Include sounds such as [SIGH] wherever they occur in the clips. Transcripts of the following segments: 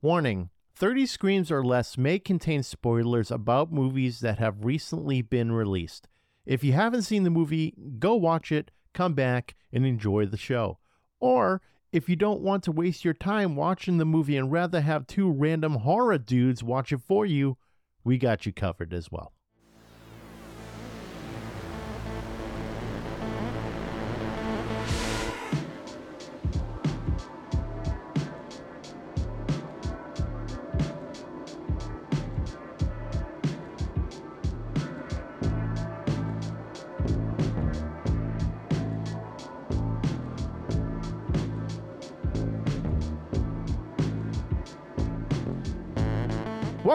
Warning 30 screams or less may contain spoilers about movies that have recently been released. If you haven't seen the movie, go watch it, come back, and enjoy the show. Or if you don't want to waste your time watching the movie and rather have two random horror dudes watch it for you, we got you covered as well.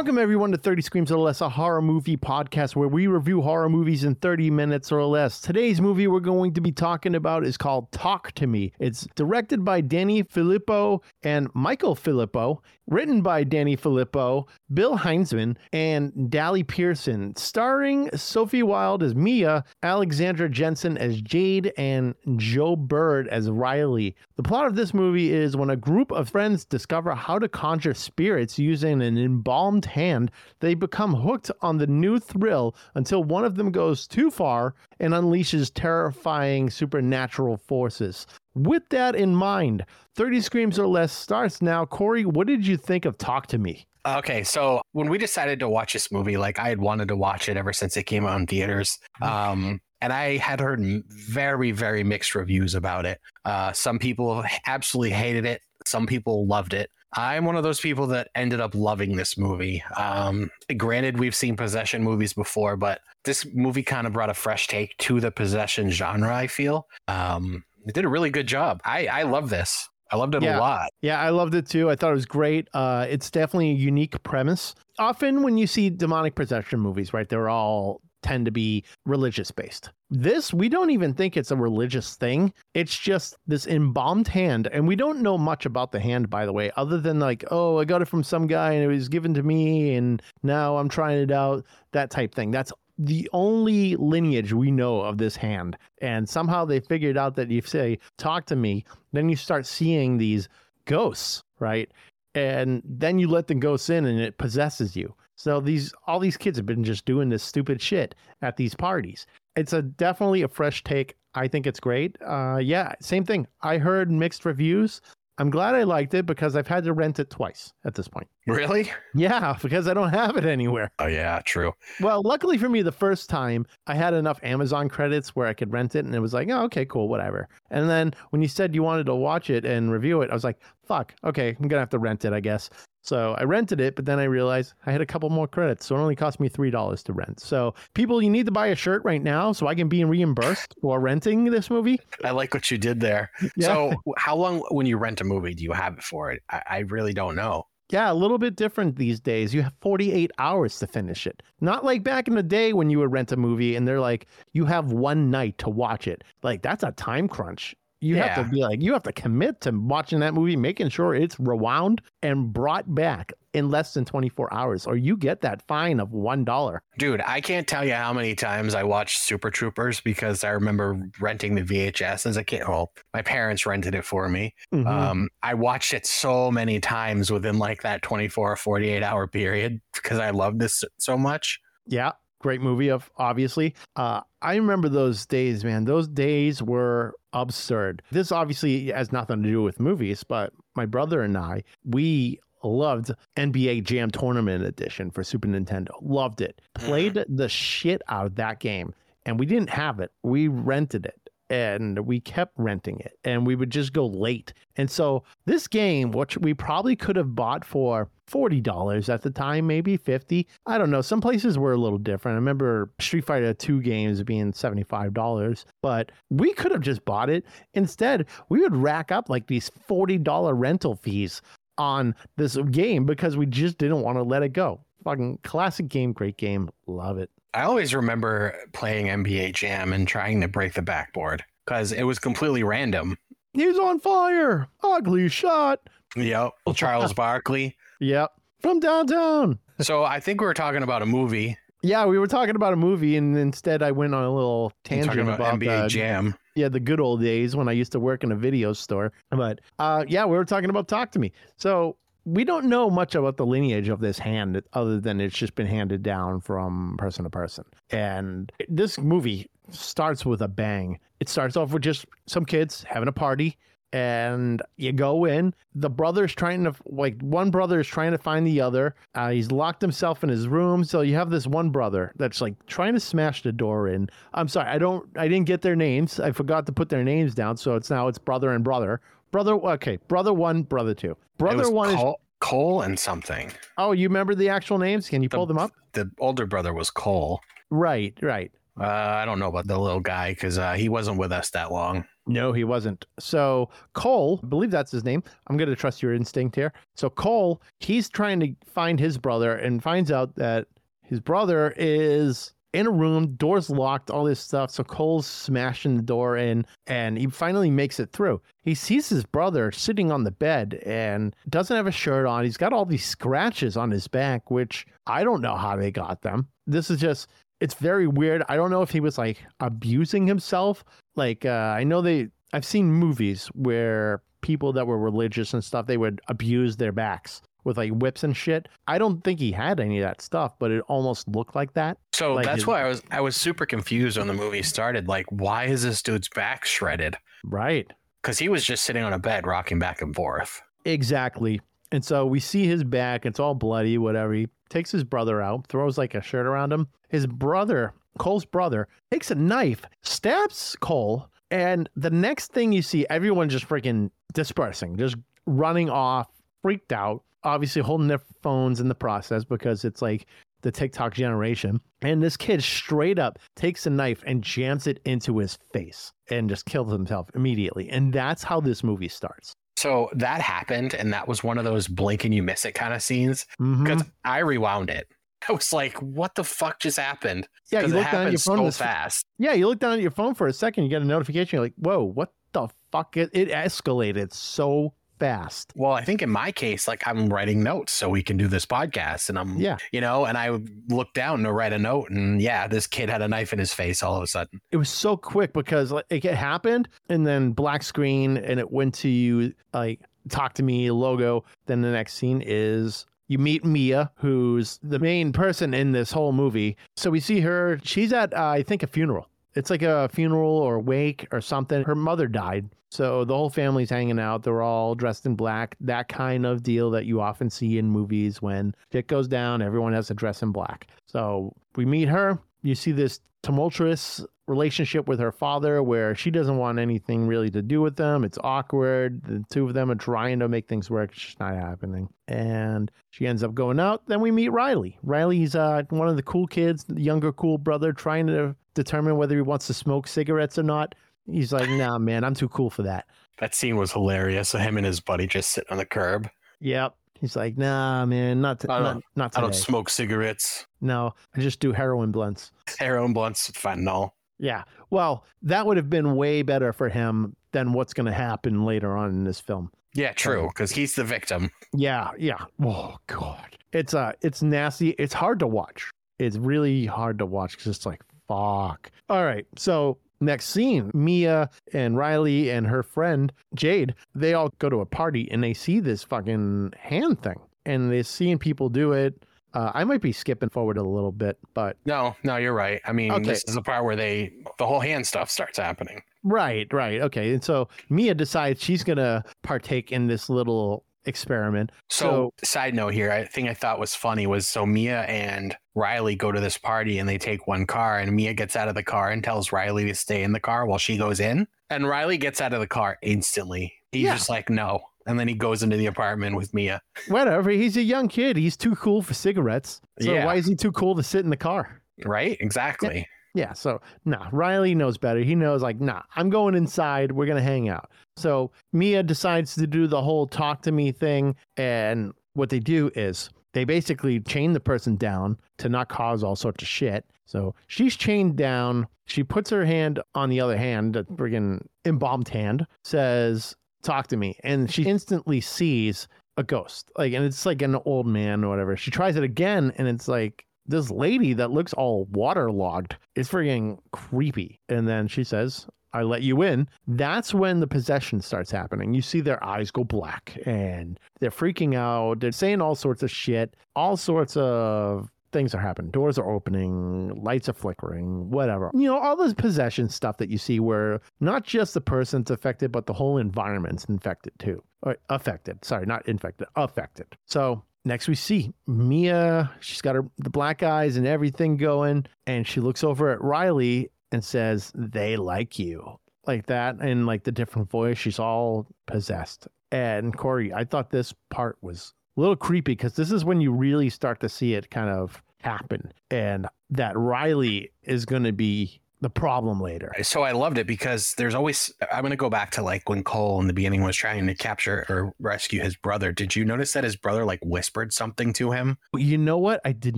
Welcome, everyone, to 30 Screams or Less, a horror movie podcast where we review horror movies in 30 minutes or less. Today's movie we're going to be talking about is called Talk to Me. It's directed by Danny Filippo and Michael Filippo, written by Danny Filippo, Bill Hinzman, and Daley Pearson, starring Sophie Wilde as Mia, Alexandra Jensen as Jade, and Joe Bird as Riley. The plot of this movie is when a group of friends discover how to conjure spirits using an embalmed hand, they become hooked on the new thrill until one of them goes too far and unleashes terrifying supernatural forces. With that in mind, 30 Screams or Less starts now. Corey, what did you think of Talk to Me? Okay, so when we decided to watch this movie, like I had wanted to watch it ever since it came out in theaters. Um, and I had heard very, very mixed reviews about it. Uh, some people absolutely hated it. Some people loved it. I'm one of those people that ended up loving this movie. Um, granted, we've seen possession movies before, but this movie kind of brought a fresh take to the possession genre. I feel um, it did a really good job. I I love this. I loved it Yeah. a lot. Yeah, I loved it too. I thought it was great. Uh, it's definitely a unique premise. Often, when you see demonic possession movies, right, they're all tend to be religious based. This, we don't even think it's a religious thing. It's just this embalmed hand. And we don't know much about the hand, by the way, other than like, oh, I got it from some guy and it was given to me and now I'm trying it out, that type thing. That's the only lineage we know of this hand. And somehow they figured out that you say, talk to me, then you start seeing these ghosts, right? And then you let the ghosts in and it possesses you. So these all these kids have been just doing this stupid shit at these parties. It's a definitely a fresh take. I think it's great. Uh yeah, same thing. I heard mixed reviews. I'm glad I liked it because I've had to rent it twice at this point. Really? Yeah, [LAUGHS] because I don't have it anywhere. Oh yeah, true. Well, luckily for me, the first time I had enough Amazon credits where I could rent it, and it was like, oh, okay, cool, whatever. And then when you said you wanted to watch it and review it, I was like, fuck, okay, I'm gonna have to rent it, I guess. So I rented it, but then I realized I had a couple more credits, so it only cost me three dollars to rent. So people, you need to buy a shirt right now so I can be reimbursed [LAUGHS] for renting this movie. I like what you did there. Yeah. So, how long when you rent a movie do you have it for? I, I really don't know. Yeah, a little bit different these days. You have 48 hours to finish it. Not like back in the day when you would rent a movie and they're like, you have one night to watch it. Like, that's a time crunch. You have to be like, you have to commit to watching that movie, making sure it's rewound and brought back in less than 24 hours, or you get that fine of $1. Dude, I can't tell you how many times I watched Super Troopers because I remember renting the VHS as a kid. Well, my parents rented it for me. Mhm. Um, I watched it so many times within like that 24 or 48 hour period because I loved this so much. Yeah, great movie of obviously. Uh, I remember those days, man. Those days were absurd. This obviously has nothing to do with movies, but my brother and I, we loved NBA Jam Tournament Edition for Super Nintendo. Loved it. Mm. Played the shit out of that game. And we didn't have it. We rented it and we kept renting it and we would just go late. And so this game, which we probably could have bought for $40 at the time, maybe 50. I don't know. Some places were a little different. I remember Street Fighter 2 games being $75, but we could have just bought it. Instead, we would rack up like these $40 rental fees on this game because we just didn't want to let it go. Fucking classic game, great game. Love it. I always remember playing NBA Jam and trying to break the backboard because it was completely random. He's on fire. Ugly shot. Yep. Well, [LAUGHS] Charles Barkley. Yep. From downtown. So I think we were talking about a movie. Yeah, we were talking about a movie, and instead I went on a little tangent talking about, about, NBA the, Jam. yeah the good old days when I used to work in a video store. But uh, yeah, we were talking about Talk to Me. So we don't know much about the lineage of this hand other than it's just been handed down from person to person. And this movie starts with a bang. It starts off with just some kids having a party and you go in. The brother's trying to like one brother is trying to find the other. Uh, he's locked himself in his room, so you have this one brother that's like trying to smash the door in. I'm sorry, I don't, I didn't get their names. I forgot to put their names down, so it's now it's brother and brother. Brother, okay, brother one, brother two. Brother one Cole, is. Cole and something. Oh, you remember the actual names? Can you pull them up? The older brother was Cole. Right, right. Uh, I don't know about the little guy because uh, he wasn't with us that long. No, he wasn't. So Cole, I believe that's his name. I'm going to trust your instinct here. So Cole, he's trying to find his brother and finds out that his brother is in a room, doors locked, all this stuff. So Cole's smashing the door in and he finally makes it through. He sees his brother sitting on the bed and doesn't have a shirt on. He's got all these scratches on his back, which I don't know how they got them. This is just it's very weird. I don't know if he was like abusing himself. Like uh, I know they I've seen movies where people that were religious and stuff they would abuse their backs with like whips and shit. I don't think he had any of that stuff, but it almost looked like that. So Like that's his- why I was I was super confused when the movie started. Like, why is this dude's back shredded? Right. Because he was just sitting on a bed, rocking back and forth. Exactly. And so we see his back, it's all bloody, whatever. He takes his brother out, throws like a shirt around him. His brother, Cole's brother, takes a knife, stabs Cole, and the next thing you see, everyone just freaking dispersing, just running off, freaked out, obviously holding their phones in the process because it's like the TikTok generation. And this kid straight up takes a knife and jams it into his face and just kills himself immediately. And that's how this movie starts. So that happened, and that was one of those blink and you miss it kind of scenes. Mm-hmm. Because I rewound it. [LAUGHS] I was like, "What the fuck just happened?" Yeah, you look down at your phone. so this- fast. yeah, you look down at your phone for a second. You get a notification. You're like, "Whoa, what the fuck?" It, it escalated so fast. Well, I think in my case, like I'm writing notes so we can do this podcast, and I'm, Yeah, you know, and I look down to write a note, and yeah, this kid had a knife in his face all of a sudden. it was so quick because like, it happened, and then black screen, and it went to you like talk to me logo. Then the next scene is. You meet Mia, who's the main person in this whole movie. So we see her. She's at, uh, I think, a funeral. It's like a funeral or wake or something. Her mother died. So the whole family's hanging out. They're all dressed in black. That kind of deal that you often see in movies when shit goes down, everyone has to dress in black. So we meet her. You see this tumultuous relationship with her father where she doesn't want anything really to do with them. It's awkward. The two of them are trying to make things work. It's just not happening. And she ends up going out. Then we meet Riley. Riley's uh, one of the cool kids, the younger cool brother, trying to determine whether he wants to smoke cigarettes or not. He's like, [LAUGHS] nah, man, I'm too cool for that. That scene was hilarious. So him and his buddy just sitting on the curb. Yep. He's like, nah, man, not, t- I don't- not, not I don't smoke cigarettes. No, I just do heroin blunts. Heroin blunts fentanyl. Yeah. Well, that would have been way better for him than what's going to happen later on in this film. Yeah, true. Because he's the victim. Yeah, yeah. Oh god. It's uh it's nasty. It's hard to watch. It's really hard to watch cuz it's like fuck. All right. So, next scene, Mia and Riley and her friend Jade, they all go to a party and they see this fucking hand thing and they're seeing people do it. Uh, I might be skipping forward a little bit, but No, no, you're right. I mean, Okay. this is the part where they the whole hand stuff starts happening. Right, right. Okay. And so Mia decides she's going to partake in this little experiment. So, side note here, I think I thought was funny was so Mia and Riley go to this party and they take one car, and Mia gets out of the car and tells Riley to stay in the car while she goes in, and Riley gets out of the car instantly. He's Yeah. just like, no, and then he goes into the apartment with Mia. Whatever. He's a young kid. He's too cool for cigarettes. So Yeah. why is he too cool to sit in the car? Right? Exactly. Yeah. So nah, Riley knows better. He knows like, nah, I'm going inside. We're gonna hang out. So Mia decides to do the whole talk to me thing, and what they do is they basically chain the person down to not cause all sorts of shit. So she's chained down. She puts her hand on the other hand, the friggin' embalmed hand, says, "Talk to me," and she instantly sees a ghost. Like, and it's like an old man or whatever. She tries it again, and it's like this lady that looks all waterlogged. It's freaking creepy. And then she says, I let you in. That's when the possession starts happening. You see their eyes go black and they're freaking out. They're saying all sorts of shit. All sorts of things are happening. Doors are opening, lights are flickering, whatever. You know, all this possession stuff that you see where not just the person's affected, but the whole environment's infected too. Or affected. Sorry, not infected, affected. So next we see Mia, she's got her the black eyes and everything going, and she looks over at Riley and says, They like you. Like that, and like the different voice, she's all possessed. And Corey, I thought this part was a little creepy because this is when you really start to see it kind of happen and that Riley is going to be the problem later. So I loved it because there's always I'm going to go back to like when Cole in the beginning was trying to capture or rescue his brother. Did you notice that his brother like whispered something to him? You know what? I did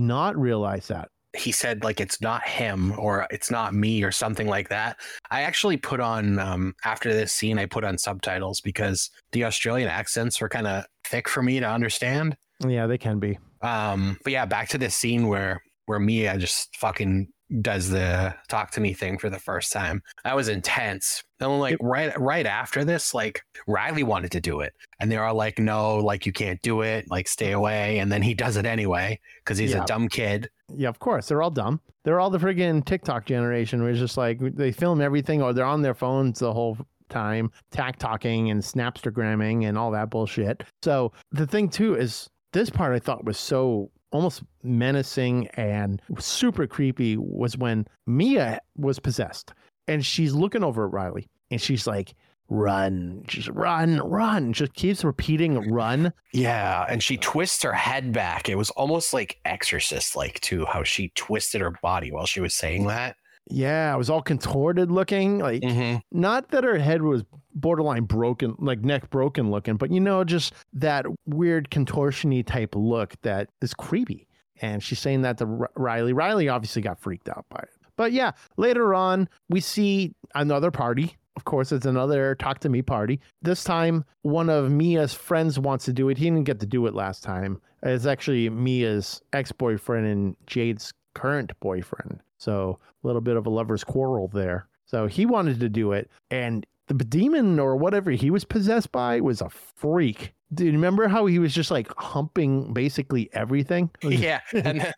not realize that he said like it's not him or it's not me or something like that. I actually put on um, after this scene, I put on subtitles because the Australian accents were kind of thick for me to understand. Yeah, they can be. Um, but yeah, back to this scene where where Mia just fucking does the talk to me thing for the first time. That was intense. And like right right after this, like Riley wanted to do it. And they're all like, no, like you can't do it, like stay away. And then he does it anyway, because he's yeah. a dumb kid. Yeah, of course. They're all dumb. They're all the friggin' TikTok generation where it's just like they film everything or they're on their phones the whole time, tack talking and snapstagramming and all that bullshit. So the thing too is this part I thought was so almost menacing and super creepy was when Mia was possessed and she's looking over at Riley and she's like, run, just run, run. Just keeps repeating run. Yeah. And she twists her head back. It was almost like exorcist like too, how she twisted her body while she was saying that. Yeah, it was all contorted looking. Like mm-hmm. not that her head was borderline broken, like neck broken looking, but you know, just that weird contortiony type look that is creepy. And she's saying that to R- Riley. Riley obviously got freaked out by it. But yeah, later on, we see another party. Of course, it's another talk to me party. This time, one of Mia's friends wants to do it. He didn't get to do it last time. It's actually Mia's ex boyfriend and Jade's current boyfriend. So a little bit of a lover's quarrel there. So he wanted to do it. And the demon or whatever he was possessed by was a freak. Do you remember how he was just like humping basically everything? [LAUGHS] Yeah. [LAUGHS] And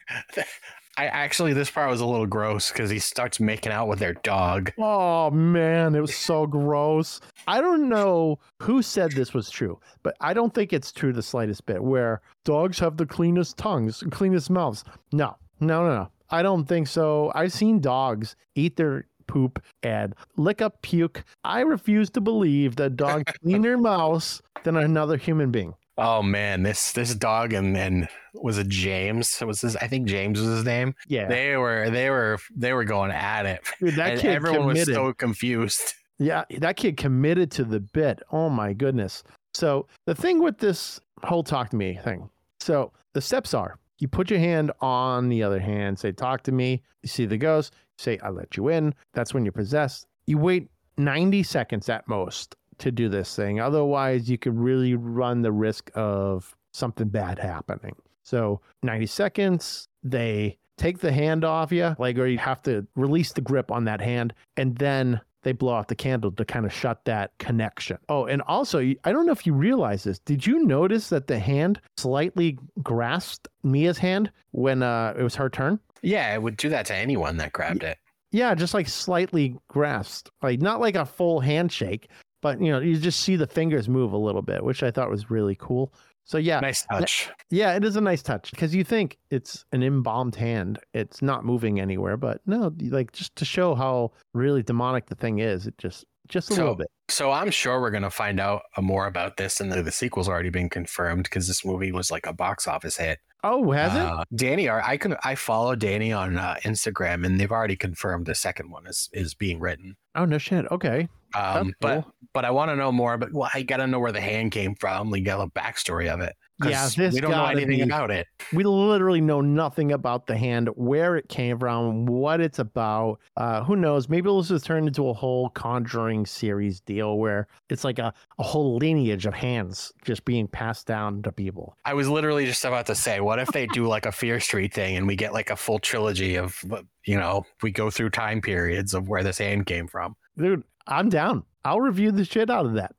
I actually, this part was a little gross because he starts making out with their dog. Oh, man. It was so gross. I don't know who said this was true, but I don't think it's true the slightest bit where dogs have the cleanest tongues, cleanest mouths. No, no, no, no. I don't think so. I've seen dogs eat their poop and lick up puke. I refuse to believe that dogs [LAUGHS] clean their mouths than another human being. Oh man, this this dog and and was it James? Was this? I think James was his name. Yeah, they were they were they were going at it. Dude, that and kid everyone committed. was so confused. Yeah, that kid committed to the bit. Oh my goodness. So the thing with this whole talk to me thing. So the steps are you put your hand on the other hand, say, talk to me. You see the ghost, say, I let you in. That's when you're possessed. You wait 90 seconds at most to do this thing. Otherwise, you could really run the risk of something bad happening. So 90 seconds, they take the hand off you, like, or you have to release the grip on that hand, and then they blow out the candle to kind of shut that connection. Oh, and also, I don't know if you realize this. Did you notice that the hand slightly grasped Mia's hand when uh, it was her turn? Yeah, it would do that to anyone that grabbed it. Yeah, just like slightly grasped, like not like a full handshake, but you know, you just see the fingers move a little bit, which I thought was really cool. So yeah, nice touch. Yeah, it is a nice touch because you think it's an embalmed hand, it's not moving anywhere, but no, like just to show how really demonic the thing is, it just just a so, little bit. So I'm sure we're gonna find out more about this, and the, the sequel's already been confirmed because this movie was like a box office hit. Oh, has uh, it? Danny, I can I follow Danny on uh, Instagram, and they've already confirmed the second one is is being written. Oh no shit. Okay. Um, but cool. but I want to know more. But well, I got to know where the hand came from. We got a backstory of it. Yeah, this we don't know anything be, about it. We literally know nothing about the hand, where it came from, what it's about. Uh, who knows? Maybe this has turned into a whole Conjuring series deal where it's like a, a whole lineage of hands just being passed down to people. I was literally just about to say, what if they do like a Fear Street thing and we get like a full trilogy of, you know, we go through time periods of where this hand came from. Dude, I'm down. I'll review the shit out of that.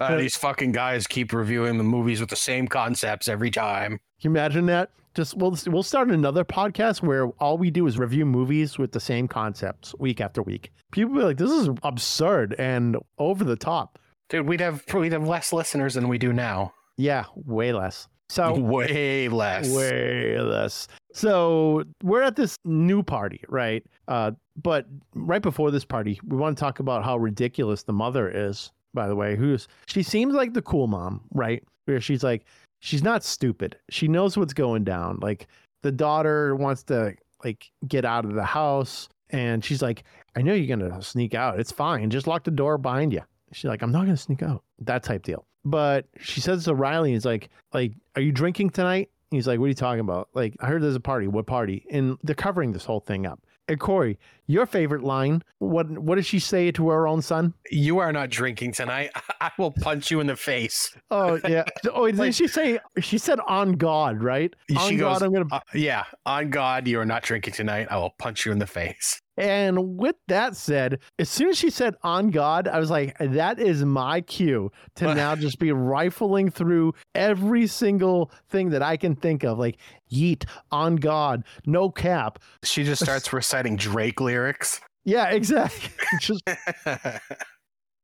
Uh, [LAUGHS] these fucking guys keep reviewing the movies with the same concepts every time. Can you imagine that? Just we'll we'll start another podcast where all we do is review movies with the same concepts week after week. People be like, "This is absurd and over the top." Dude, we'd have we'd have less listeners than we do now. Yeah, way less. So [LAUGHS] way less. way less. So we're at this new party, right? Uh, but right before this party, we want to talk about how ridiculous the mother is. By the way, who's she seems like the cool mom, right? Where she's like, she's not stupid. She knows what's going down. Like the daughter wants to like get out of the house, and she's like, I know you're gonna sneak out. It's fine. Just lock the door behind you. She's like, I'm not gonna sneak out. That type deal. But she says to Riley, he's like, like, are you drinking tonight? He's like, what are you talking about? Like, I heard there's a party. What party? And they're covering this whole thing up. And Corey, your favorite line, what what does she say to her own son? You are not drinking tonight. [LAUGHS] I will punch you in the face. Oh [LAUGHS] yeah. Oh, didn't she say she said on God, right? on She God, goes, I'm gonna Uh, yeah, on God, you are not drinking tonight. I will punch you in the face. And with that said, as soon as she said on God, I was like, that is my cue to now just be rifling through every single thing that I can think of. Like, yeet, on God, no cap. She just starts [LAUGHS] reciting Drake lyrics. Yeah, exactly. [LAUGHS] just [LAUGHS]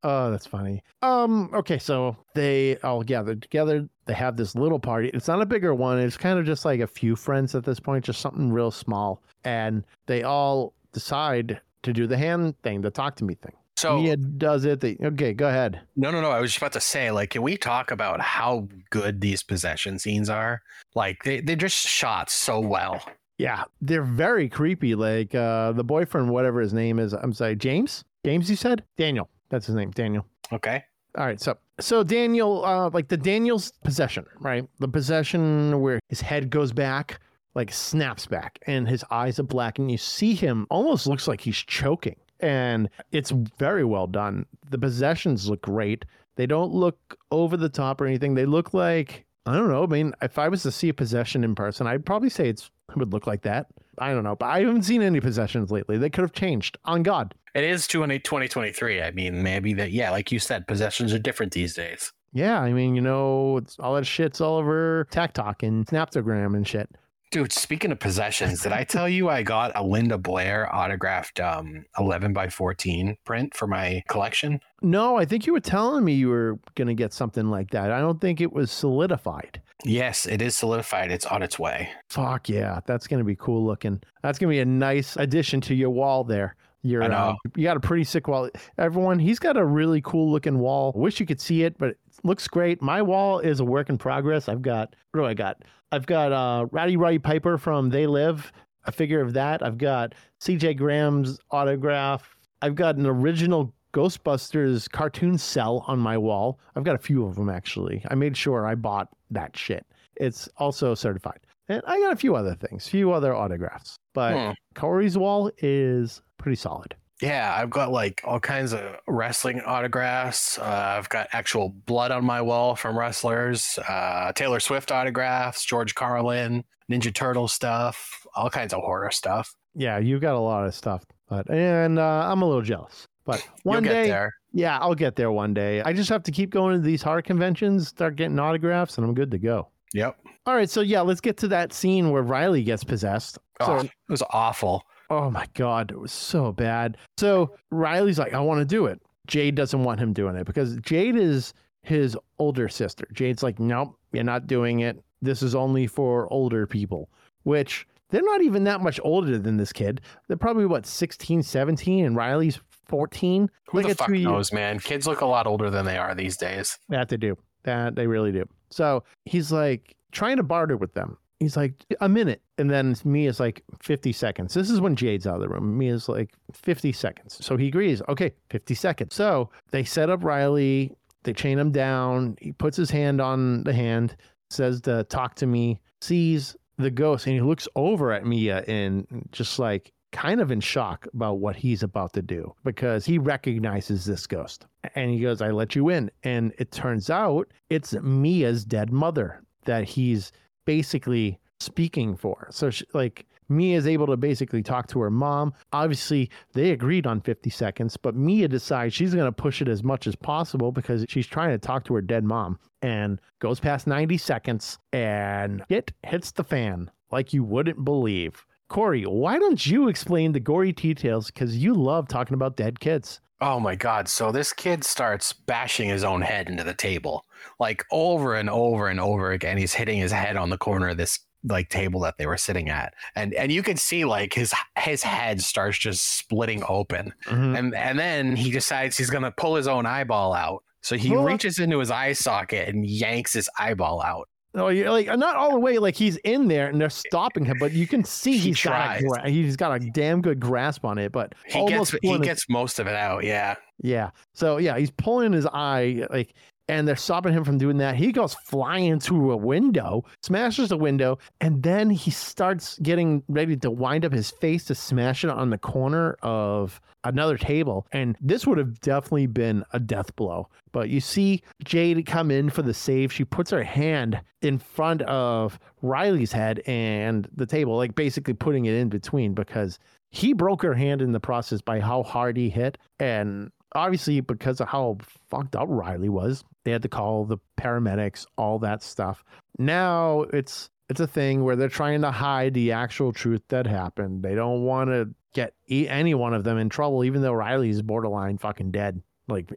oh, that's funny. Um, okay, so they all gather together. They have this little party. It's not a bigger one, it's kind of just like a few friends at this point, just something real small. And they all decide to do the hand thing, the talk to me thing. So Mia does it. They, okay, go ahead. no, no, no. I was just about to say, like, can we talk about how good these possession scenes are? Like, they they just shot so well. Yeah, they're very creepy. Like uh the boyfriend, whatever his name is. I'm sorry, James. James, you said Daniel. That's his name, Daniel. Okay. All right, so so Daniel, uh, like the Daniel's possession, right? The possession where his head goes back, like snaps back, and his eyes are black, and you see him almost looks like he's choking, and it's very well done. The possessions look great. They don't look over the top or anything. They look like I don't know. I mean, if I was to see a possession in person, I'd probably say it's it would look like that. I don't know, but I haven't seen any possessions lately. They could have changed. On God. It is 20, 2023. I mean, maybe that, yeah, like you said, possessions are different these days. Yeah, I mean, you know, it's, all that shit's all over TikTok and Snaptogram and shit. Dude, speaking of possessions, did I tell you I got a Linda Blair autographed um, 11 by 14 print for my collection? No, I think you were telling me you were going to get something like that. I don't think it was solidified. Yes, it is solidified. It's on its way. Fuck yeah, that's going to be cool looking. That's going to be a nice addition to your wall there. You're, uh, you got a pretty sick wall. Everyone, he's got a really cool looking wall. Wish you could see it, but it looks great. My wall is a work in progress. I've got, what do I got? I've got uh, Rowdy Roddy Piper from They Live, a figure of that. I've got CJ Graham's autograph. I've got an original Ghostbusters cartoon cell on my wall. I've got a few of them actually. I made sure I bought that shit. It's also certified. And I got a few other things, few other autographs. But Hmm. Corey's wall is pretty solid. Yeah, I've got like all kinds of wrestling autographs. Uh, I've got actual blood on my wall from wrestlers, uh, Taylor Swift autographs, George Carlin, Ninja Turtle stuff, all kinds of horror stuff. Yeah, you've got a lot of stuff. But and uh, I'm a little jealous. But [LAUGHS] one You'll day, get there. yeah, I'll get there one day. I just have to keep going to these horror conventions, start getting autographs, and I'm good to go. Yep. All right, so yeah, let's get to that scene where Riley gets possessed. Oh, So it was awful. Oh my God, it was so bad. So Riley's like, I want to do it. Jade doesn't want him doing it because Jade is his older sister. Jade's like, nope, you're not doing it. This is only for older people, which they're not even that much older than this kid. They're probably what, 16, 17, and Riley's 14. Who Like the fuck knows, man? Kids look a lot older than they are these days. That they do. That they really do. So he's like trying to barter with them. He's like, a minute. And then Mia's like 50 seconds. This is when Jade's out of the room. Mia's like 50 seconds. So he agrees. Okay, 50 seconds. So they set up Riley. They chain him down. He puts his hand on the hand, says to talk to me, sees the ghost, and he looks over at Mia and just like kind of in shock about what he's about to do because he recognizes this ghost. And he goes, I let you in. And it turns out it's Mia's dead mother that he's basically speaking for. So, she, like, Mia is able to basically talk to her mom. Obviously, they agreed on 50 seconds, but Mia decides she's going to push it as much as possible because she's trying to talk to her dead mom and goes past 90 seconds and it hits the fan like you wouldn't believe. Corey, why don't you explain the gory details? Because you love talking about dead kids. Oh my God. So this kid starts bashing his own head into the table, like over and over and over again. He's hitting his head on the corner of this like table that they were sitting at and and you can see like his his head starts just splitting open Mhm. and and then he decides he's gonna pull his own eyeball out so he What? reaches into his eye socket and yanks his eyeball out Oh, you're like uh, not all the way. Like he's in there and they're stopping him, but you can see He he's got a, he's got a damn good grasp on it. But he almost gets he his- gets most of it out yeah Yeah. So yeah, he's pulling his eye like and they're stopping him from doing that. He goes flying through a window, smashes the window, and then he starts getting ready to wind up his face to smash it on the corner of another table. And this would have definitely been a death blow. But you see Jade come in for the save. She puts her hand in front of Riley's head and the table, like basically putting it in between because he broke her hand in the process by how hard he hit. And obviously, because of how fucked up Riley was, they had to call the paramedics, all that stuff. Now it's it's a thing where they're trying to hide the actual truth that happened. They don't want to get any one of them in trouble, even though Riley's borderline fucking dead. Like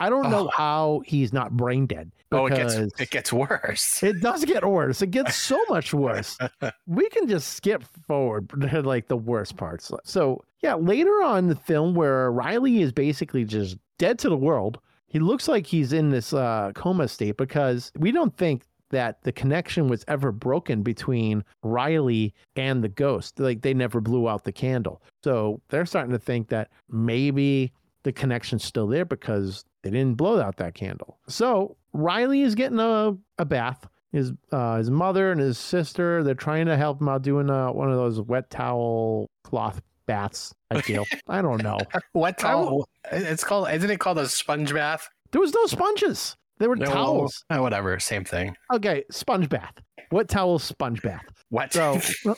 I don't know Oh. how he's not brain dead. oh it gets it gets worse it does get worse. It gets so much [LAUGHS] worse. we can just skip forward [LAUGHS] to like the worst parts. So, yeah, later on in the film where Riley is basically just dead to the world, he looks like he's in this uh, coma state because we don't think that the connection was ever broken between Riley and the ghost. Like they never blew out the candle. So they're starting to think that maybe the connection's still there because they didn't blow out that candle. So Riley is getting a, a bath. His uh, his mother and his sister they're trying to help him out doing uh, one of those wet towel cloth baths. I feel I don't know. [LAUGHS] I towel it's called isn't it called a sponge bath There was no sponges. There were No, towels. oh, whatever same thing Okay, sponge bath. Wet towel sponge bath. what So [LAUGHS]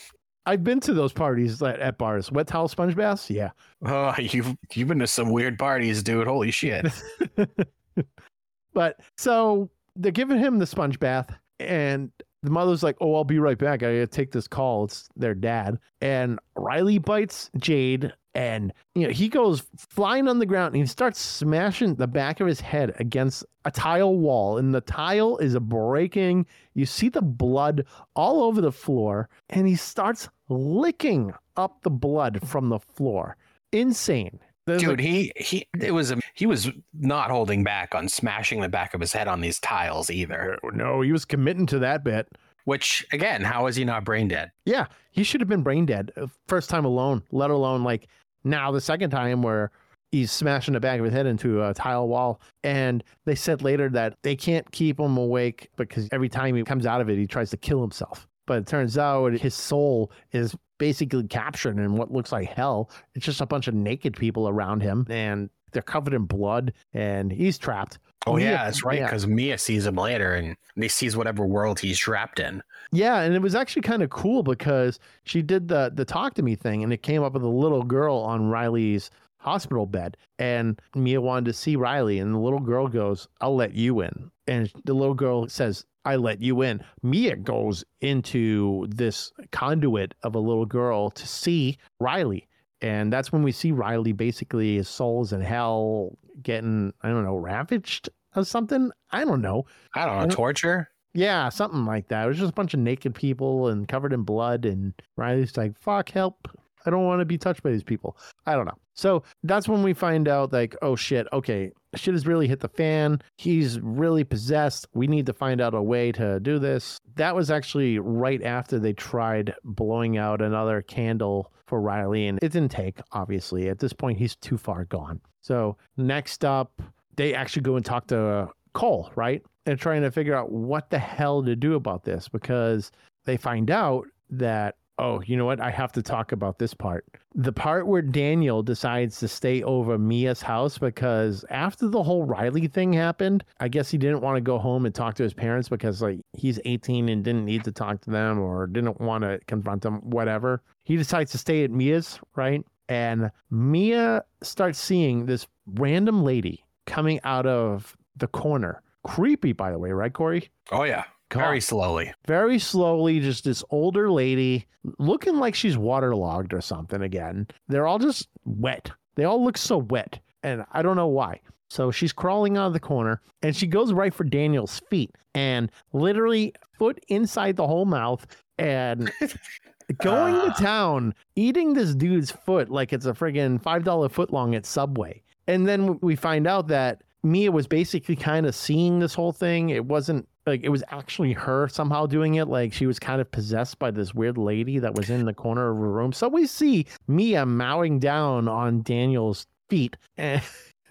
I've been to those parties at, at bars. Wet towel sponge baths. Yeah. oh [LAUGHS] you've you've been to some weird parties dude holy shit [LAUGHS] But so they're giving him the sponge bath, and the mother's like, "Oh, I'll be right back. I gotta take this call. It's their dad." And Riley bites Jade, and you know he goes flying on the ground, and he starts smashing the back of his head against a tile wall, and the tile is breaking. You see the blood all over the floor, and he starts licking up the blood from the floor. Insane. There's dude like- he he it was a, he was not holding back on smashing the back of his head on these tiles either no, he was committing to that bit. which again how is he not brain dead Yeah, he should have been brain dead uh, first time alone, let alone like now the second time where he's smashing the back of his head into a tile wall. And they said later that they can't keep him awake because every time he comes out of it, he tries to kill himself. But it turns out his soul is basically captured in what looks like hell. It's just a bunch of naked people around him and they're covered in blood and he's trapped. oh Mia- yeah that's right yeah. because mia sees him later and he sees whatever world he's trapped in Yeah, and it was actually kind of cool because she did the the talk to me thing, and it came up with a little girl on Riley's hospital bed, and Mia wanted to see Riley, and the little girl goes, "I'll let you in," and the little girl says, "I let you in." Mia goes into this conduit of a little girl to see Riley. And that's when we see Riley basically his soul's in hell getting, I don't know, ravaged or something. I don't know. i don't know And- torture Yeah, something like that. It was just a bunch of naked people and covered in blood. And Riley's like, fuck, help. I don't want to be touched by these people. I don't know. So that's when we find out, like, oh shit, okay, shit has really hit the fan. He's really possessed. We need to find out a way to do this. That was actually right after they tried blowing out another candle for Riley, and it didn't take, obviously. At this point, he's too far gone. So next up, they actually go and talk to Cole, right? And trying to figure out what the hell to do about this because they find out that Oh, you know what? I have to talk about this part. The part where Daniel decides to stay over Mia's house because after the whole Riley thing happened, I guess he didn't want to go home and talk to his parents because like he's 18 and didn't need to talk to them or didn't want to confront them, whatever. He decides to stay at Mia's, right? And Mia starts seeing this random lady coming out of the corner. Creepy, by the way, right, Corey? Oh yeah. God. Very slowly. very slowly, just this older lady looking like she's waterlogged or something again. They're all just wet. They all look so wet. And I don't know why. So she's crawling out of the corner and she goes right for Daniel's feet and literally foot inside the whole mouth and [LAUGHS] going to Ah. town, eating this dude's foot like it's a friggin' $5 foot long at Subway. And then we find out that Mia was basically kind of seeing this whole thing. It wasn't like it was actually her somehow doing it. Like she was kind of possessed by this weird lady that was in the corner of her room. So we see Mia mowing down on Daniel's feet and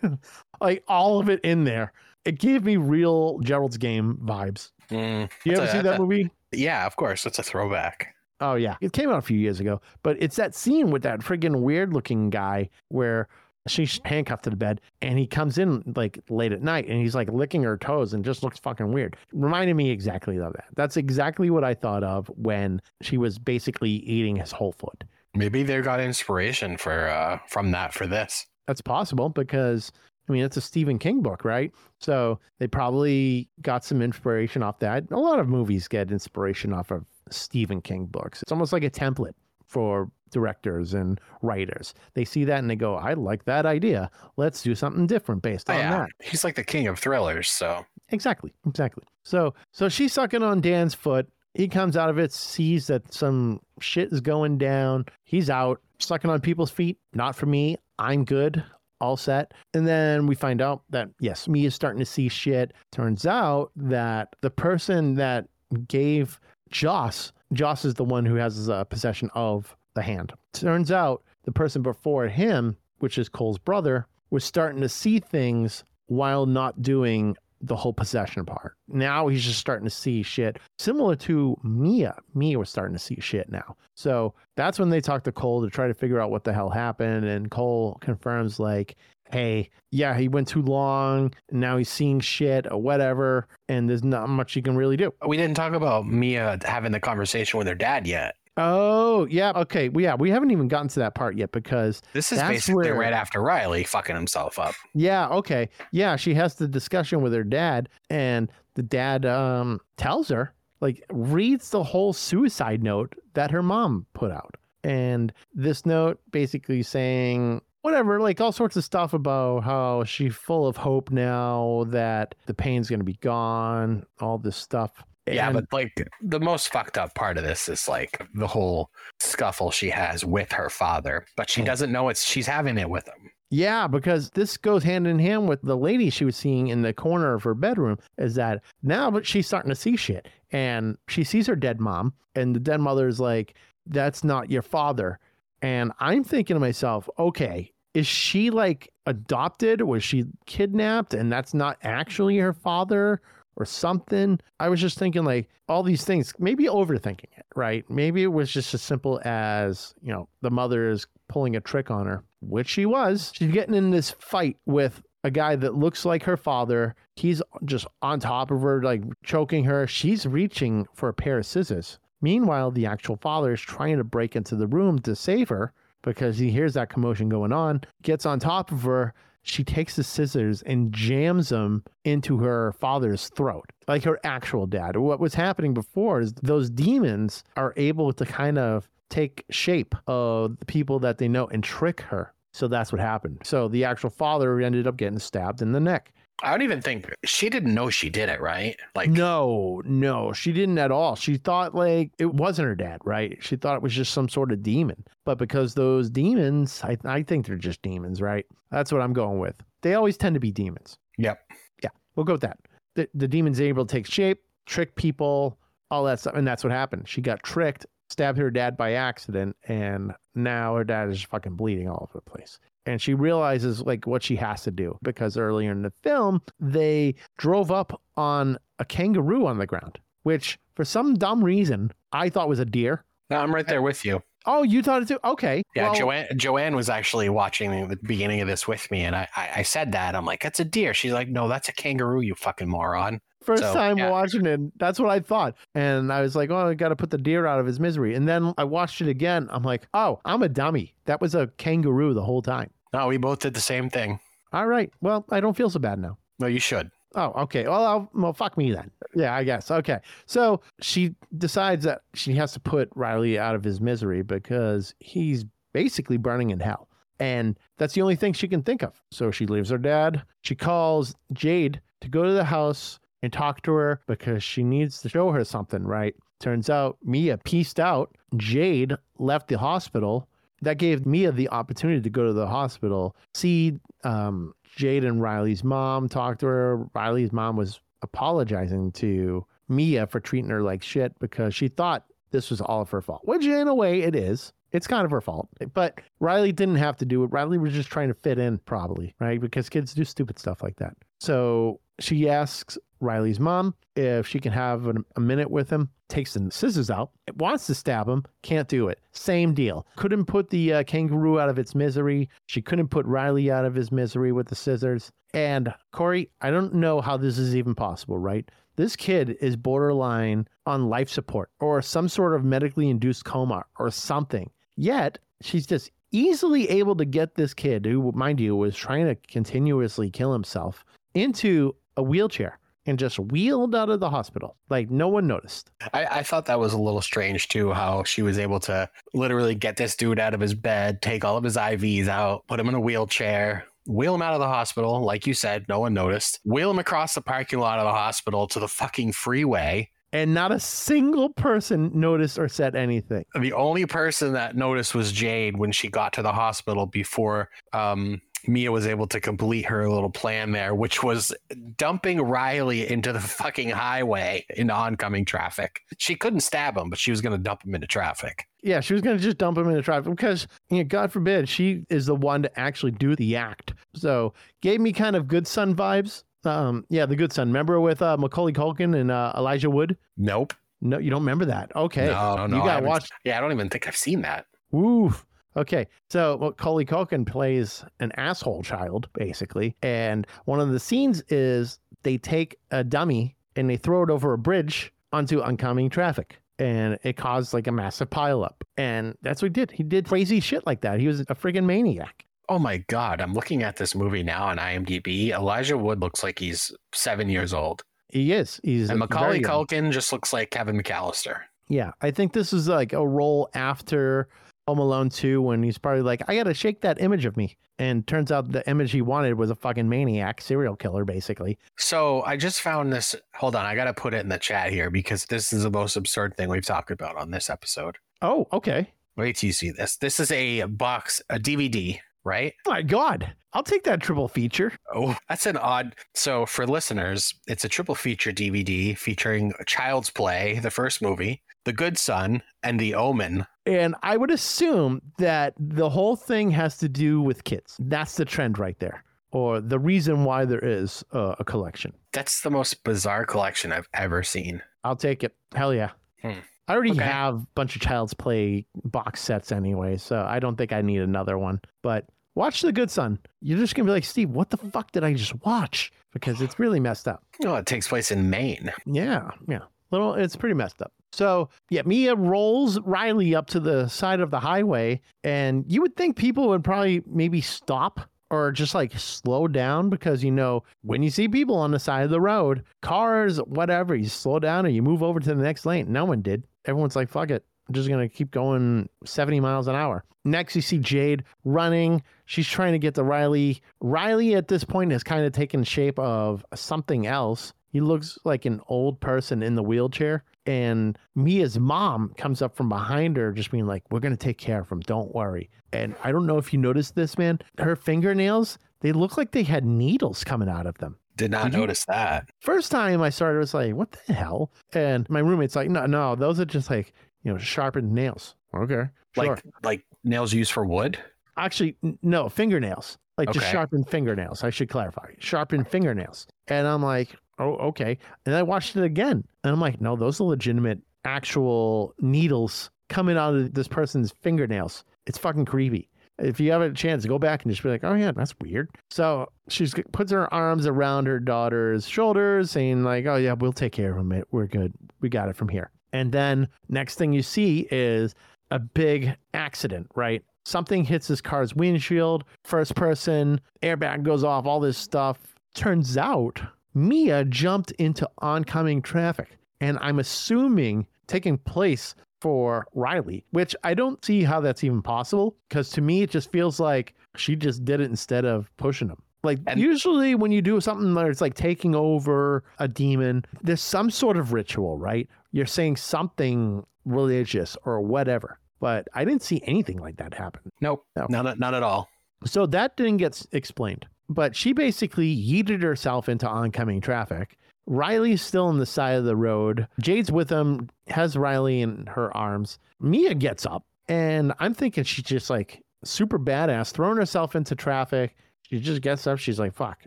[LAUGHS] like all of it in there. It gave me real Gerald's game vibes. Mm, You ever a- see that movie? yeah, of course. It's a throwback. Oh yeah, it came out a few years ago. But it's that scene with that friggin' weird looking guy where she's handcuffed to the bed and he comes in like late at night and he's like licking her toes and just looks fucking weird. Reminded me exactly of that. That's exactly what I thought of when she was basically eating his whole foot. Maybe they got inspiration for uh from that for this. That's possible because I mean it's a Stephen King book, right? So they probably got some inspiration off that. A lot of movies get inspiration off of Stephen King books. It's almost like a template for directors and writers. They see that and they go, "I like that idea. Let's do something different based Oh, on yeah. that." He's like the king of thrillers, so Exactly, exactly. So, so she's sucking on Dan's foot. He comes out of it, sees that some shit is going down. He's out, sucking on people's feet. Not for me. I'm good. All set. And then we find out that yes, me is starting to see shit. Turns out that the person that gave Joss, Joss is the one who has uh, possession of the hand. Turns out the person before him, which is Cole's brother, was starting to see things while not doing the whole possession part. Now he's just starting to see shit similar to Mia. Mia was starting to see shit now. So that's when they talk to Cole to try to figure out what the hell happened. And Cole confirms, like, hey, yeah, he went too long. Now he's seeing shit or whatever. And there's not much he can really do. we didn't talk about Mia having the conversation with her dad yet. Oh, yeah. Okay. Well, yeah, we haven't even gotten to that part yet because This is That's basically where- right after Riley fucking himself up. Yeah, okay. Yeah, she has the discussion with her dad and the dad um tells her like reads the whole suicide note that her mom put out. And this note basically saying whatever, like all sorts of stuff about how she's full of hope now that the pain's going to be gone, all this stuff. Yeah, And- but like the most fucked up part of this is like the whole scuffle she has with her father, but she Hmm. doesn't know it's she's having it with him. Yeah, because this goes hand in hand with the lady she was seeing in the corner of her bedroom. Is that now, but she's starting to see shit, and she sees her dead mom, and the dead mother is like, "That's not your father." And I'm thinking to myself, okay, is she like adopted? Was she kidnapped, and that's not actually her father? Or something. I was just thinking, like, all these things, maybe overthinking it, right? Maybe it was just as simple as, you know, the mother is pulling a trick on her, which she was. She's getting in this fight with a guy that looks like her father. He's just on top of her, like choking her. She's reaching for a pair of scissors. Meanwhile, the actual father is trying to break into the room to save her because he hears that commotion going on, gets on top of her. She takes the scissors and jams them into her father's throat, like her actual dad. What was happening before is those demons are able to kind of take shape of the people that they know and trick her. So that's what happened. So the actual father ended up getting stabbed in the neck. I don't even think she didn't know she did it, right? Like No, no, she didn't at all. She thought like it wasn't her dad, right? She thought it was just some sort of demon. But because those demons, I, I think they're just demons, right? That's what I'm going with. They always tend to be demons. Yep. Yeah, we'll go with that. The, the demon's able to take shape, trick people, all that stuff. And that's what happened. She got tricked, stabbed her dad by accident, and now her dad is fucking bleeding all over the place. And she realizes like what she has to do because earlier in the film, they drove up on a kangaroo on the ground, which for some dumb reason I thought was a deer. No, I'm right there with you. Oh, you thought it too? Okay. Yeah, Well, Joanne. Joanne was actually watching the beginning of this with me, and I, I, I said that I'm like, "That's a deer." She's like, "No, that's a kangaroo." You fucking moron. First So, time yeah. watching it, that's what I thought. And I was like, oh, I got to put the deer out of his misery. And then I watched it again. I'm like, oh, I'm a dummy. That was a kangaroo the whole time. No, we both did the same thing. All right. Well, I don't feel so bad now. No, you should. Oh, okay. Well, I'll, well, fuck me then. Yeah, I guess. Okay. So she decides that she has to put Riley out of his misery because he's basically burning in hell. And that's the only thing she can think of. So she leaves her dad. She calls Jade to go to the house and talk to her because she needs to show her something, right? Turns out Mia pieced out. Jade left the hospital. That gave Mia the opportunity to go to the hospital, see um, Jade and Riley's mom, talk to her. Riley's mom was apologizing to Mia for treating her like shit because she thought this was all of her fault, which in a way it is. It's kind of her fault. But Riley didn't have to do it. Riley was just trying to fit in, probably, right? Because kids do stupid stuff like that. So she asks Riley's mom if she can have an, a minute with him, takes the scissors out, wants to stab him, can't do it. Same deal. Couldn't put the uh, kangaroo out of its misery. She couldn't put Riley out of his misery with the scissors. And Corey, I don't know how this is even possible, right? This kid is borderline on life support or some sort of medically induced coma or something. Yet she's just easily able to get this kid, who, mind you, was trying to continuously kill himself, into a wheelchair and just wheeled out of the hospital. Like no one noticed. I, I thought that was a little strange too, how she was able to literally get this dude out of his bed, take all of his IVs out, put him in a wheelchair, wheel him out of the hospital. Like you said, no one noticed. Wheel him across the parking lot of the hospital to the fucking freeway. And not a single person noticed or said anything. The only person that noticed was Jade when she got to the hospital before um, Mia was able to complete her little plan there, which was dumping Riley into the fucking highway into oncoming traffic. She couldn't stab him, but she was going to dump him into traffic. Yeah, she was going to just dump him into traffic because, you know, God forbid, she is the one to actually do the act. So gave me kind of good son vibes. Um, yeah, the good son. Remember with uh, Macaulay Culkin and uh, Elijah Wood? Nope. No, you don't remember that. Okay. No, no. You I got to watch. Yeah, I don't even think I've seen that. Woof. Okay. So Macaulay Culkin plays an asshole child, basically. And one of the scenes is they take a dummy and they throw it over a bridge onto oncoming traffic. And it caused like a massive pileup. And that's what he did. He did crazy shit like that. He was a friggin' maniac. Oh my god, I'm looking at this movie now on IMDb. Elijah Wood looks like he's seven years old, He is. He's and Macaulay very young. Culkin just looks like Kevin McAllister. Yeah, I think this is like a role after Home Alone 2 when he's probably like, I got to shake that image of me. And turns out the image he wanted was a fucking maniac, serial killer, basically. So I just found this. Hold on, I got to put it in the chat here because this is the most absurd thing we've talked about on this episode. Oh, okay. Wait till you see this. This is a box, a DVD, right? Oh My God. I'll take that triple feature. Oh, that's an odd. So for listeners, it's a triple feature DVD featuring Child's Play, the first movie, The Good Son, and The Omen. And I would assume that the whole thing has to do with kids. That's the trend right there, or the reason why there is uh, a collection. That's the most bizarre collection I've ever seen. I'll take it. Hell yeah. Hmm. I already Okay. have a bunch of Child's Play box sets anyway, so I don't think I need another one. But watch The Good Son. You're just going to be like, Steve, what the fuck did I just watch? Because it's really messed up. Oh, it takes place in Maine. Yeah, yeah. Little, it's pretty messed up. So yeah, Mia rolls Riley up to the side of the highway, and you would think people would probably maybe stop or just like slow down because you know when you see people on the side of the road, cars, whatever, you slow down or you move over to the next lane. No one did. Everyone's like, "Fuck it, I'm just gonna keep going 70 miles an hour." Next, you see Jade running. She's trying to get to Riley. Riley at this point has kind of taken shape of something else. He looks like an old person in the wheelchair. And Mia's mom comes up from behind her, just being like, We're going to take care of him. Don't worry. And I don't know if you noticed this, man. Her fingernails, they look like they had needles coming out of them. Did not Did you- notice that. First time I started, I was like, What the hell? And my roommate's like, No, no, those are just like, you know, sharpened nails. Okay. Sure. Like like nails used for wood. Actually, no, fingernails. Like just sharpened fingernails. I should clarify. Sharpened fingernails. And I'm like, oh, okay. And I watched it again. And I'm like, no, those are legitimate, actual needles coming out of this person's fingernails. It's fucking creepy. If you have a chance, go back and just be like, "Oh yeah, that's weird." So she puts her arms around her daughter's shoulders, saying like, "Oh yeah, we'll take care of him. We're good. We got it from here." And then next thing you see is a big accident, right? Something hits his car's windshield, first person, airbag goes off, all this stuff. Turns out Mia jumped into oncoming traffic. And I'm assuming taking place for Riley, which I don't see how that's even possible because to me, it just feels like she just did it instead of pushing him. Like And- usually when you do something where it's like taking over a demon, there's some sort of ritual, right? You're saying something religious or whatever. But I didn't see anything like that happen. Nope, No. none, none at all. So that didn't get explained. But she basically yeeted herself into oncoming traffic. Riley's still on the side of the road. Jade's with him, has Riley in her arms. Mia gets up, and I'm thinking she's just like super badass, throwing herself into traffic. She just gets up. She's like, fuck,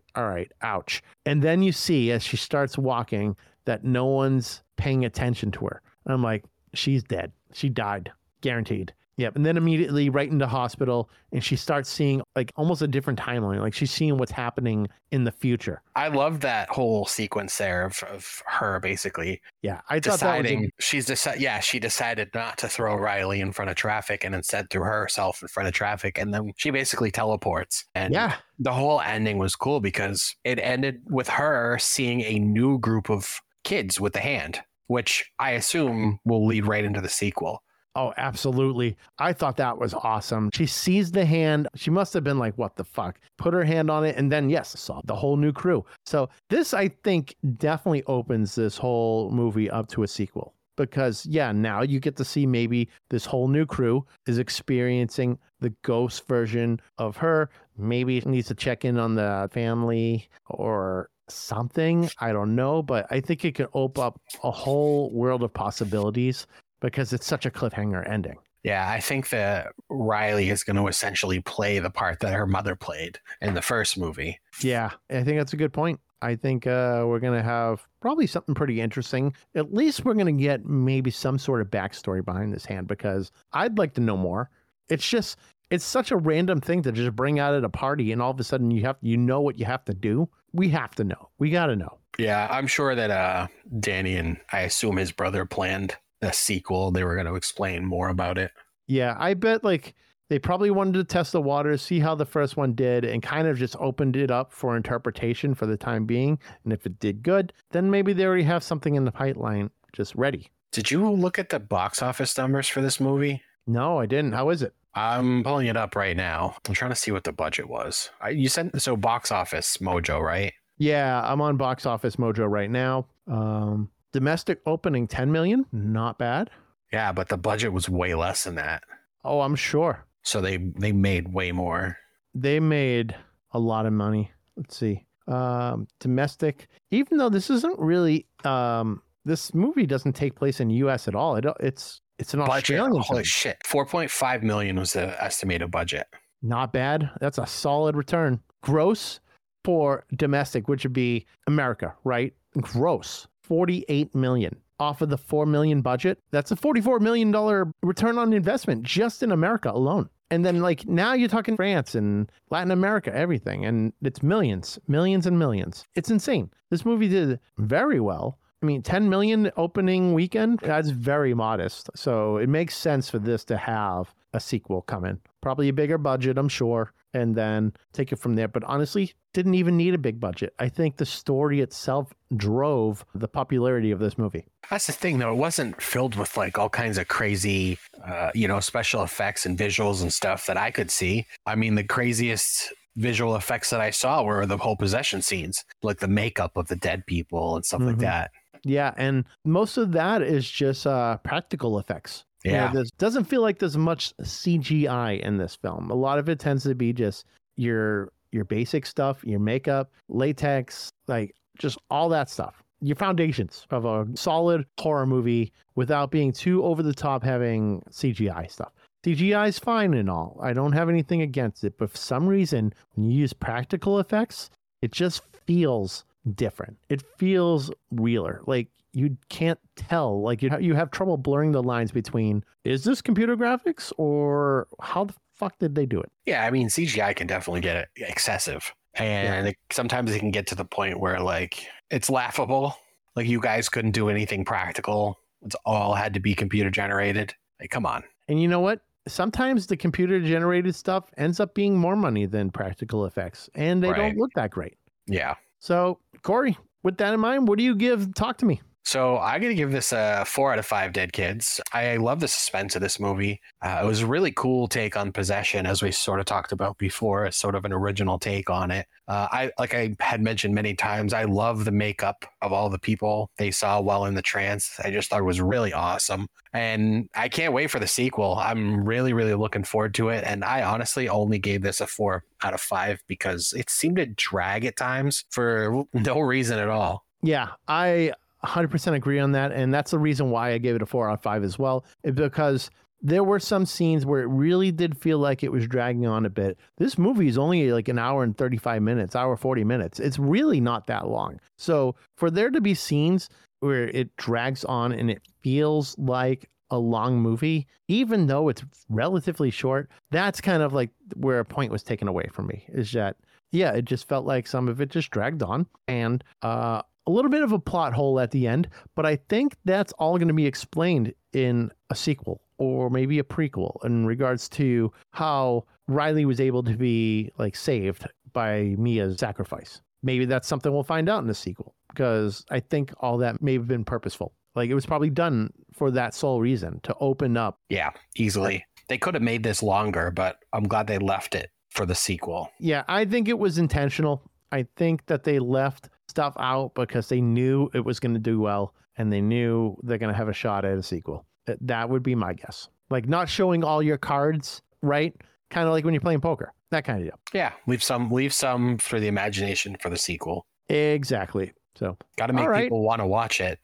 all right, ouch. And then you see as she starts walking that no one's paying attention to her. I'm like, she's dead. She died, guaranteed. Yep. And then immediately right into hospital, and she starts seeing like almost a different timeline. Like she's seeing what's happening in the future. I love that whole sequence there of, of her basically Yeah. I thought that was deciding a, she's decided yeah she decided not to throw riley in front of traffic and instead threw herself in front of traffic and then she basically teleports and yeah. the whole ending was cool because it ended with her seeing a new group of kids with the hand which i assume will lead right into the sequel Oh, absolutely. I thought that was awesome. She sees the hand. She must have been like, what the fuck? Put her hand on it. And then, yes, saw the whole new crew. So, this, I think, definitely opens this whole movie up to a sequel. Because, yeah, now you get to see maybe this whole new crew is experiencing the ghost version of her. Maybe it needs to check in on the family or something. I don't know. But I think it could open up a whole world of possibilities because it's such a cliffhanger ending. yeah i think that riley is going to essentially play the part that her mother played in the first movie Yeah, I think that's a good point. I think uh, we're going to have probably something pretty interesting. At least we're going to get maybe some sort of backstory behind this hand because I'd like to know more. It's just, it's such a random thing to just bring out at a party and all of a sudden you have, you know what you have to do. We have to know. We got to know. Yeah, I'm sure that uh, Danny and I assume his brother planned a sequel. They were going to explain more about it. Yeah, I bet like they probably wanted to test the waters, see how the first one did, and kind of just opened it up for interpretation for the time being. And if it did good, then maybe they already have something in the pipeline just ready. Did you look at the box office numbers for this movie? No, I didn't. How is it? I'm pulling it up right now. I'm trying to see what the budget was. I, you sent so box office mojo, right? Yeah, I'm on Box Office Mojo right now. Um, domestic opening 10 million, not bad. Yeah, but the budget was way less than that. Oh, I'm sure So they they made way more. they made a lot of money. Let's see. Um, domestic, even though this isn't really, um, this movie doesn't take place in U.S. at all. It, it's it's an Budget, Australian holy shit! 4.5 million was the estimated budget. Not bad. That's a solid return. Gross for domestic, which would be America, right? Gross, 48 million off of the 4 million budget. That's a 44 million dollar return on investment just in America alone. And then like now you're talking France and Latin America, everything, and it's millions, millions and millions. It's insane. This movie did very well. I mean, 10 million opening weekend, that's very modest. So it makes sense for this to have a sequel coming. Probably a bigger budget, I'm sure, and then take it from there. But honestly, didn't even need a big budget. I think the story itself drove the popularity of this movie. That's the thing, though. It wasn't filled with like all kinds of crazy, uh, you know, special effects and visuals and stuff that I could see. I mean, the craziest visual effects that I saw were the whole possession scenes, like the makeup of the dead people and stuff like Mhm. that. Yeah, and most of that is just uh, practical effects. You know, Yeah. doesn't feel like there's much CGI in this film. A lot of it tends to be just your your basic stuff, your makeup, latex, like just all that stuff. Your foundations of a solid horror movie without being too over the top having CGI stuff. CGI is fine and all. I don't have anything against it, but for some reason, when you use practical effects, it just feels different. It feels realer. Like you can't tell. Like you you have trouble blurring the lines between is this computer graphics or how the fuck did they do it? Yeah, I mean CGI can definitely get excessive, and it, sometimes it can get to the point where like it's laughable. Like you guys couldn't do anything practical. It's all had to be computer generated. Like, come on. And you know what? Sometimes the computer generated stuff ends up being more money than practical effects, and they Right. don't look that great. Yeah. So, Corey, with that in mind, what do you give? Talk to me. So I'm gonna give this a four out of five dead kids. I love the suspense of this movie. Uh, it was a really cool take on possession, as we sort of talked about before. It's sort of an original take on it. Uh, I like I had mentioned many times. I love the makeup of all the people they saw while in the trance. I just thought it was really awesome, and I can't wait for the sequel. I'm really, really looking forward to it. And I honestly only gave this a four out of five because it seemed to drag at times for no reason at all. Yeah, I 100% agree on that. And that's the reason why I gave it a four out of five as well, because there were some scenes where it really did feel like it was dragging on a bit. This movie is only like an hour and 35 minutes, hour 40 minutes. It's really not that long. So for there to be scenes where it drags on and it feels like a long movie, even though it's relatively short, that's kind of like where a point was taken away from me. Is that yeah, it just felt like some of it just dragged on and uh, a little bit of a plot hole at the end. But I think that's all going to be explained in a sequel or maybe a prequel in regards to how Riley was able to be like saved by Mia's sacrifice. Maybe that's something we'll find out in the sequel because I think all that may have been purposeful. Like it was probably done for that sole reason to open up. Yeah, easily. They could have made this longer, but I'm glad they left it for the sequel. Yeah, I think it was intentional. I think that they left stuff out because they knew it was going to do well and they knew they're going to have a shot at a sequel. That- would be my guess. Like not showing all your cards, right? Kind of like when you're playing poker. That kind of deal. Yeah, leave some leave some for the imagination for the sequel. Exactly. So, Got to make right. people want to watch it.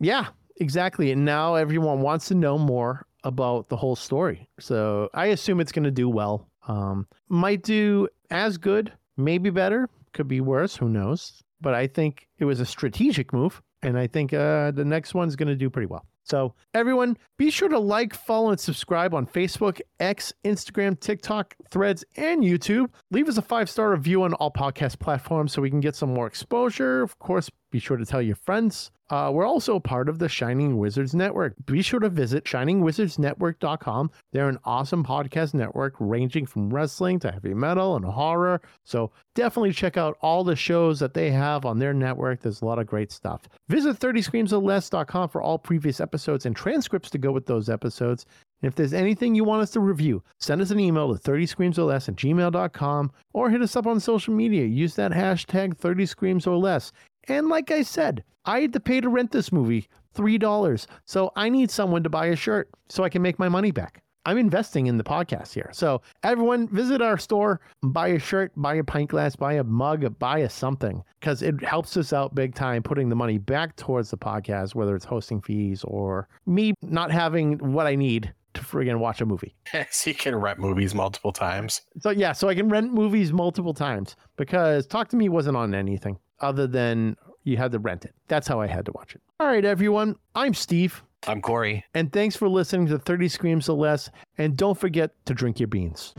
yeah, exactly. And now everyone wants to know more about the whole story. So, I assume it's going to do well. Um, might do as good, maybe better, could be worse, who knows. But I think it was a strategic move. And I think uh, the next one's going to do pretty well. So, everyone, be sure to like, follow, and subscribe on Facebook, X, Instagram, TikTok, Threads, and YouTube. Leave us a five star review on all podcast platforms so we can get some more exposure. Of course, be sure to tell your friends. Uh, we're also part of the Shining Wizards Network. Be sure to visit shiningwizardsnetwork.com. They're an awesome podcast network ranging from wrestling to heavy metal and horror. So definitely check out all the shows that they have on their network. There's a lot of great stuff. Visit 30screamsorless.com for all previous episodes and transcripts to go with those episodes. And if there's anything you want us to review, send us an email to 30screamsorless at gmail.com or hit us up on social media. Use that hashtag 30screamsorless. And like I said, I had to pay to rent this movie $3. So I need someone to buy a shirt so I can make my money back. I'm investing in the podcast here. So everyone visit our store, buy a shirt, buy a pint glass, buy a mug, buy a something because it helps us out big time putting the money back towards the podcast, whether it's hosting fees or me not having what I need to friggin' watch a movie. [LAUGHS] so you can rent movies multiple times. So yeah, so I can rent movies multiple times because Talk to Me wasn't on anything other than you had to rent it. That's how I had to watch it. All right, everyone. I'm Steve, I'm Corey. and thanks for listening to 30 Screams or Less. And don't forget to drink your beans.